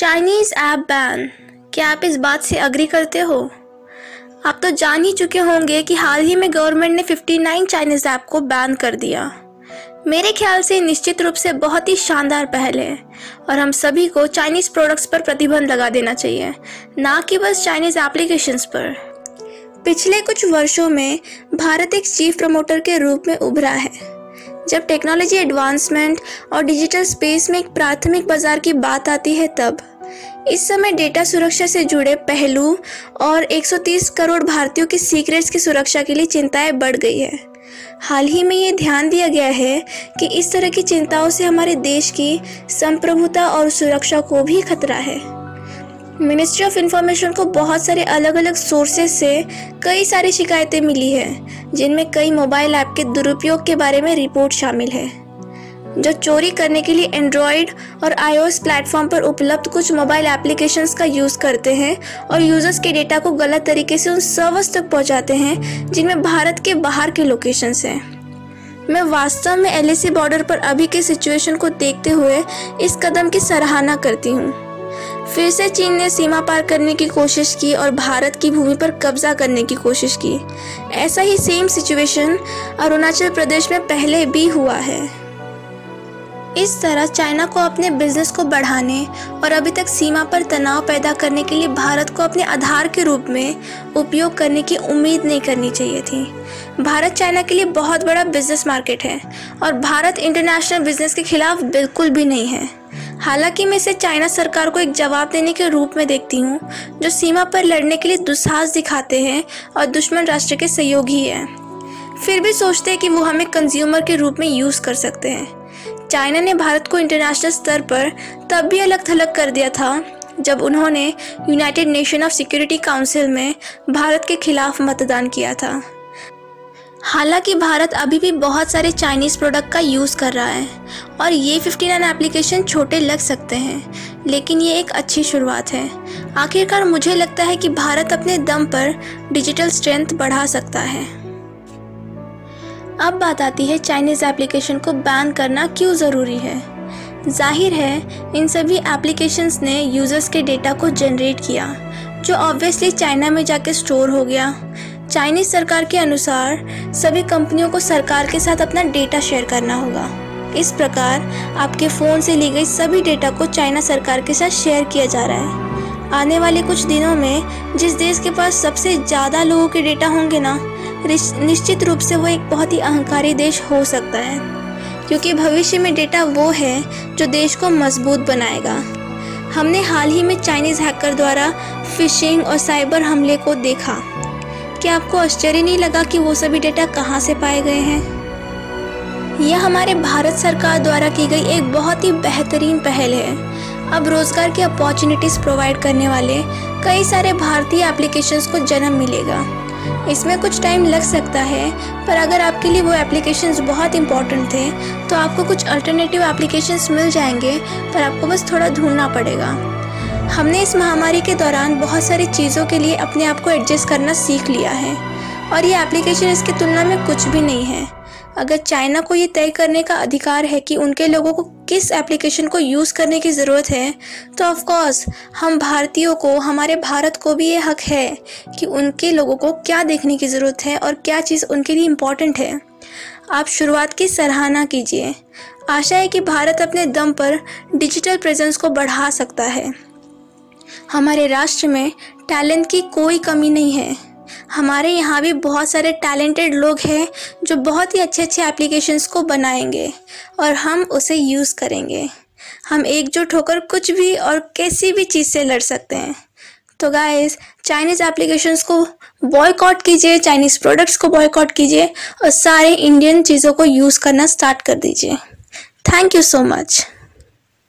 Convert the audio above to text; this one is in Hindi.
चाइनीज़ ऐप बैन क्या आप इस बात से अग्री करते हो? आप तो जान ही चुके होंगे कि हाल ही में गवर्नमेंट ने 59 चाइनीज़ ऐप को बैन कर दिया। मेरे ख्याल से निश्चित रूप से बहुत ही शानदार पहल है और हम सभी को चाइनीज़ प्रोडक्ट्स पर प्रतिबंध लगा देना चाहिए, ना कि बस चाइनीज़ एप्लीकेशंस पर। पिछले कुछ वर्षों में भारत एक चीफ प्रमोटर के रूप में उभरा है। जब टेक्नोलॉजी एडवांसमेंट और डिजिटल स्पेस में एक प्राथमिक बाज़ार की बात आती है तब इस समय डेटा सुरक्षा से जुड़े पहलू और 130 करोड़ भारतीयों की सीक्रेट्स की सुरक्षा के लिए चिंताएँ बढ़ गई है। हाल ही में ये ध्यान दिया गया है कि इस तरह की चिंताओं से हमारे देश की संप्रभुता और सुरक्षा को भी खतरा है। मिनिस्ट्री ऑफ़ इंफॉर्मेशन को बहुत सारे अलग अलग सोर्सेज से कई सारी शिकायतें मिली है, जिनमें कई मोबाइल ऐप के दुरुपयोग के बारे में रिपोर्ट शामिल है। जो चोरी करने के लिए एंड्रॉयड और आईओएस प्लेटफॉर्म पर उपलब्ध कुछ मोबाइल एप्लीकेशंस का यूज़ करते हैं और यूज़र्स के डेटा को गलत तरीके से उन सर्वर्स तक पहुंचाते हैं, जिनमें भारत के बाहर के लोकेशंस हैं। मैं वास्तव में एलएसी बॉर्डर पर अभी के सिचुएशन को देखते हुए इस कदम की सराहना करती हूँ। फिर से चीन ने सीमा पार करने की कोशिश की और भारत की भूमि पर कब्जा करने की कोशिश की। ऐसा ही सेम सिचुएशन अरुणाचल प्रदेश में पहले भी हुआ है। इस तरह चाइना को अपने बिज़नेस को बढ़ाने और अभी तक सीमा पर तनाव पैदा करने के लिए भारत को अपने आधार के रूप में उपयोग करने की उम्मीद नहीं करनी चाहिए थी। भारत चाइना के लिए बहुत बड़ा बिज़नेस मार्केट है और भारत इंटरनेशनल बिज़नेस के खिलाफ बिल्कुल भी नहीं है। हालाँकि मैं इसे चाइना सरकार को एक जवाब देने के रूप में देखती हूँ, जो सीमा पर लड़ने के लिए दुस्साहस दिखाते हैं और दुश्मन राष्ट्र के सहयोगी हैं। फिर भी सोचते हैं कि वो हमें कंज्यूमर के रूप में यूज़ कर सकते हैं। चाइना ने भारत को इंटरनेशनल स्तर पर तब भी अलग थलग कर दिया था, जब उन्होंने United Nation of security council में भारत के खिलाफ मतदान किया था। हालाँकि भारत अभी भी बहुत सारे चाइनीज़ प्रोडक्ट का यूज़ कर रहा है, और ये 59 एप्लीकेशन छोटे लग सकते हैं, लेकिन ये एक अच्छी शुरुआत है। आखिरकार मुझे लगता है कि भारत अपने दम पर डिजिटल स्ट्रेंथ बढ़ा सकता है। अब बात आती है चाइनीज़ एप्लीकेशन को बैन करना क्यों ज़रूरी है? ज़ाहिर है, इन सभी एप्लीकेशंस ने यूज़र्स के डेटा को जनरेट किया, जो ऑब्वियसली चाइना में जाके स्टोर हो गया। चाइनीज़ सरकार के अनुसार, सभी कंपनियों को सरकार के साथ अपना डेटा शेयर करना होगा। इस प्रकार, आपके फ़ोन से ली गई सभी डेटा को चाइना सरकार के साथ शेयर किया जा रहा है। आने वाले कुछ दिनों में, जिस देश के पास सबसे ज़्यादा लोगों के डेटा होंगे ना निश्चित रूप से वो एक बहुत ही अहंकारी देश हो सकता है, क्योंकि भविष्य में डेटा वो है जो देश को मज़बूत बनाएगा। हमने हाल ही में चाइनीज़ हैकर द्वारा फिशिंग और साइबर हमले को देखा। क्या आपको आश्चर्य नहीं लगा कि वो सभी डेटा कहाँ से पाए गए हैं? यह हमारे भारत सरकार द्वारा की गई एक बहुत ही बेहतरीन पहल है। अब रोज़गार की अपॉर्चुनिटीज़ प्रोवाइड करने वाले कई सारे भारतीय एप्लीकेशंस को जन्म मिलेगा। इसमें कुछ टाइम लग सकता है, पर अगर आपके लिए वो एप्लीकेशंस बहुत इंपॉर्टेंट थे तो आपको कुछ अल्टरनेटिव एप्लीकेशंस मिल जाएँगे, पर आपको बस थोड़ा ढूंढना पड़ेगा। हमने इस महामारी के दौरान बहुत सारी चीज़ों के लिए अपने आप को एडजस्ट करना सीख लिया है, और ये एप्लीकेशन इसकी तुलना में कुछ भी नहीं है। अगर चाइना को ये तय करने का अधिकार है कि उनके लोगों को किस एप्लीकेशन को यूज़ करने की ज़रूरत है तो ऑफ़ कोर्स हम भारतीयों को, हमारे भारत को भी ये हक है कि उनके लोगों को क्या देखने की ज़रूरत है और क्या चीज़ उनके लिए इंपॉर्टेंट है। आप शुरुआत की सराहना कीजिए। आशा है कि भारत अपने दम पर डिजिटल प्रेजेंस को बढ़ा सकता है। हमारे राष्ट्र में टैलेंट की कोई कमी नहीं है। हमारे यहाँ भी बहुत सारे टैलेंटेड लोग हैं जो बहुत ही अच्छे अच्छे एप्लीकेशंस को बनाएँगे और हम उसे यूज़ करेंगे। हम एकजुट होकर कुछ भी और कैसी भी चीज़ से लड़ सकते हैं। तो गाइस चाइनीज़ एप्लीकेशंस को बॉयकॉट कीजिए चाइनीज़ प्रोडक्ट्स को बॉयकॉट कीजिए और सारे इंडियन चीज़ों को यूज़ करना स्टार्ट कर दीजिए। Thank you so much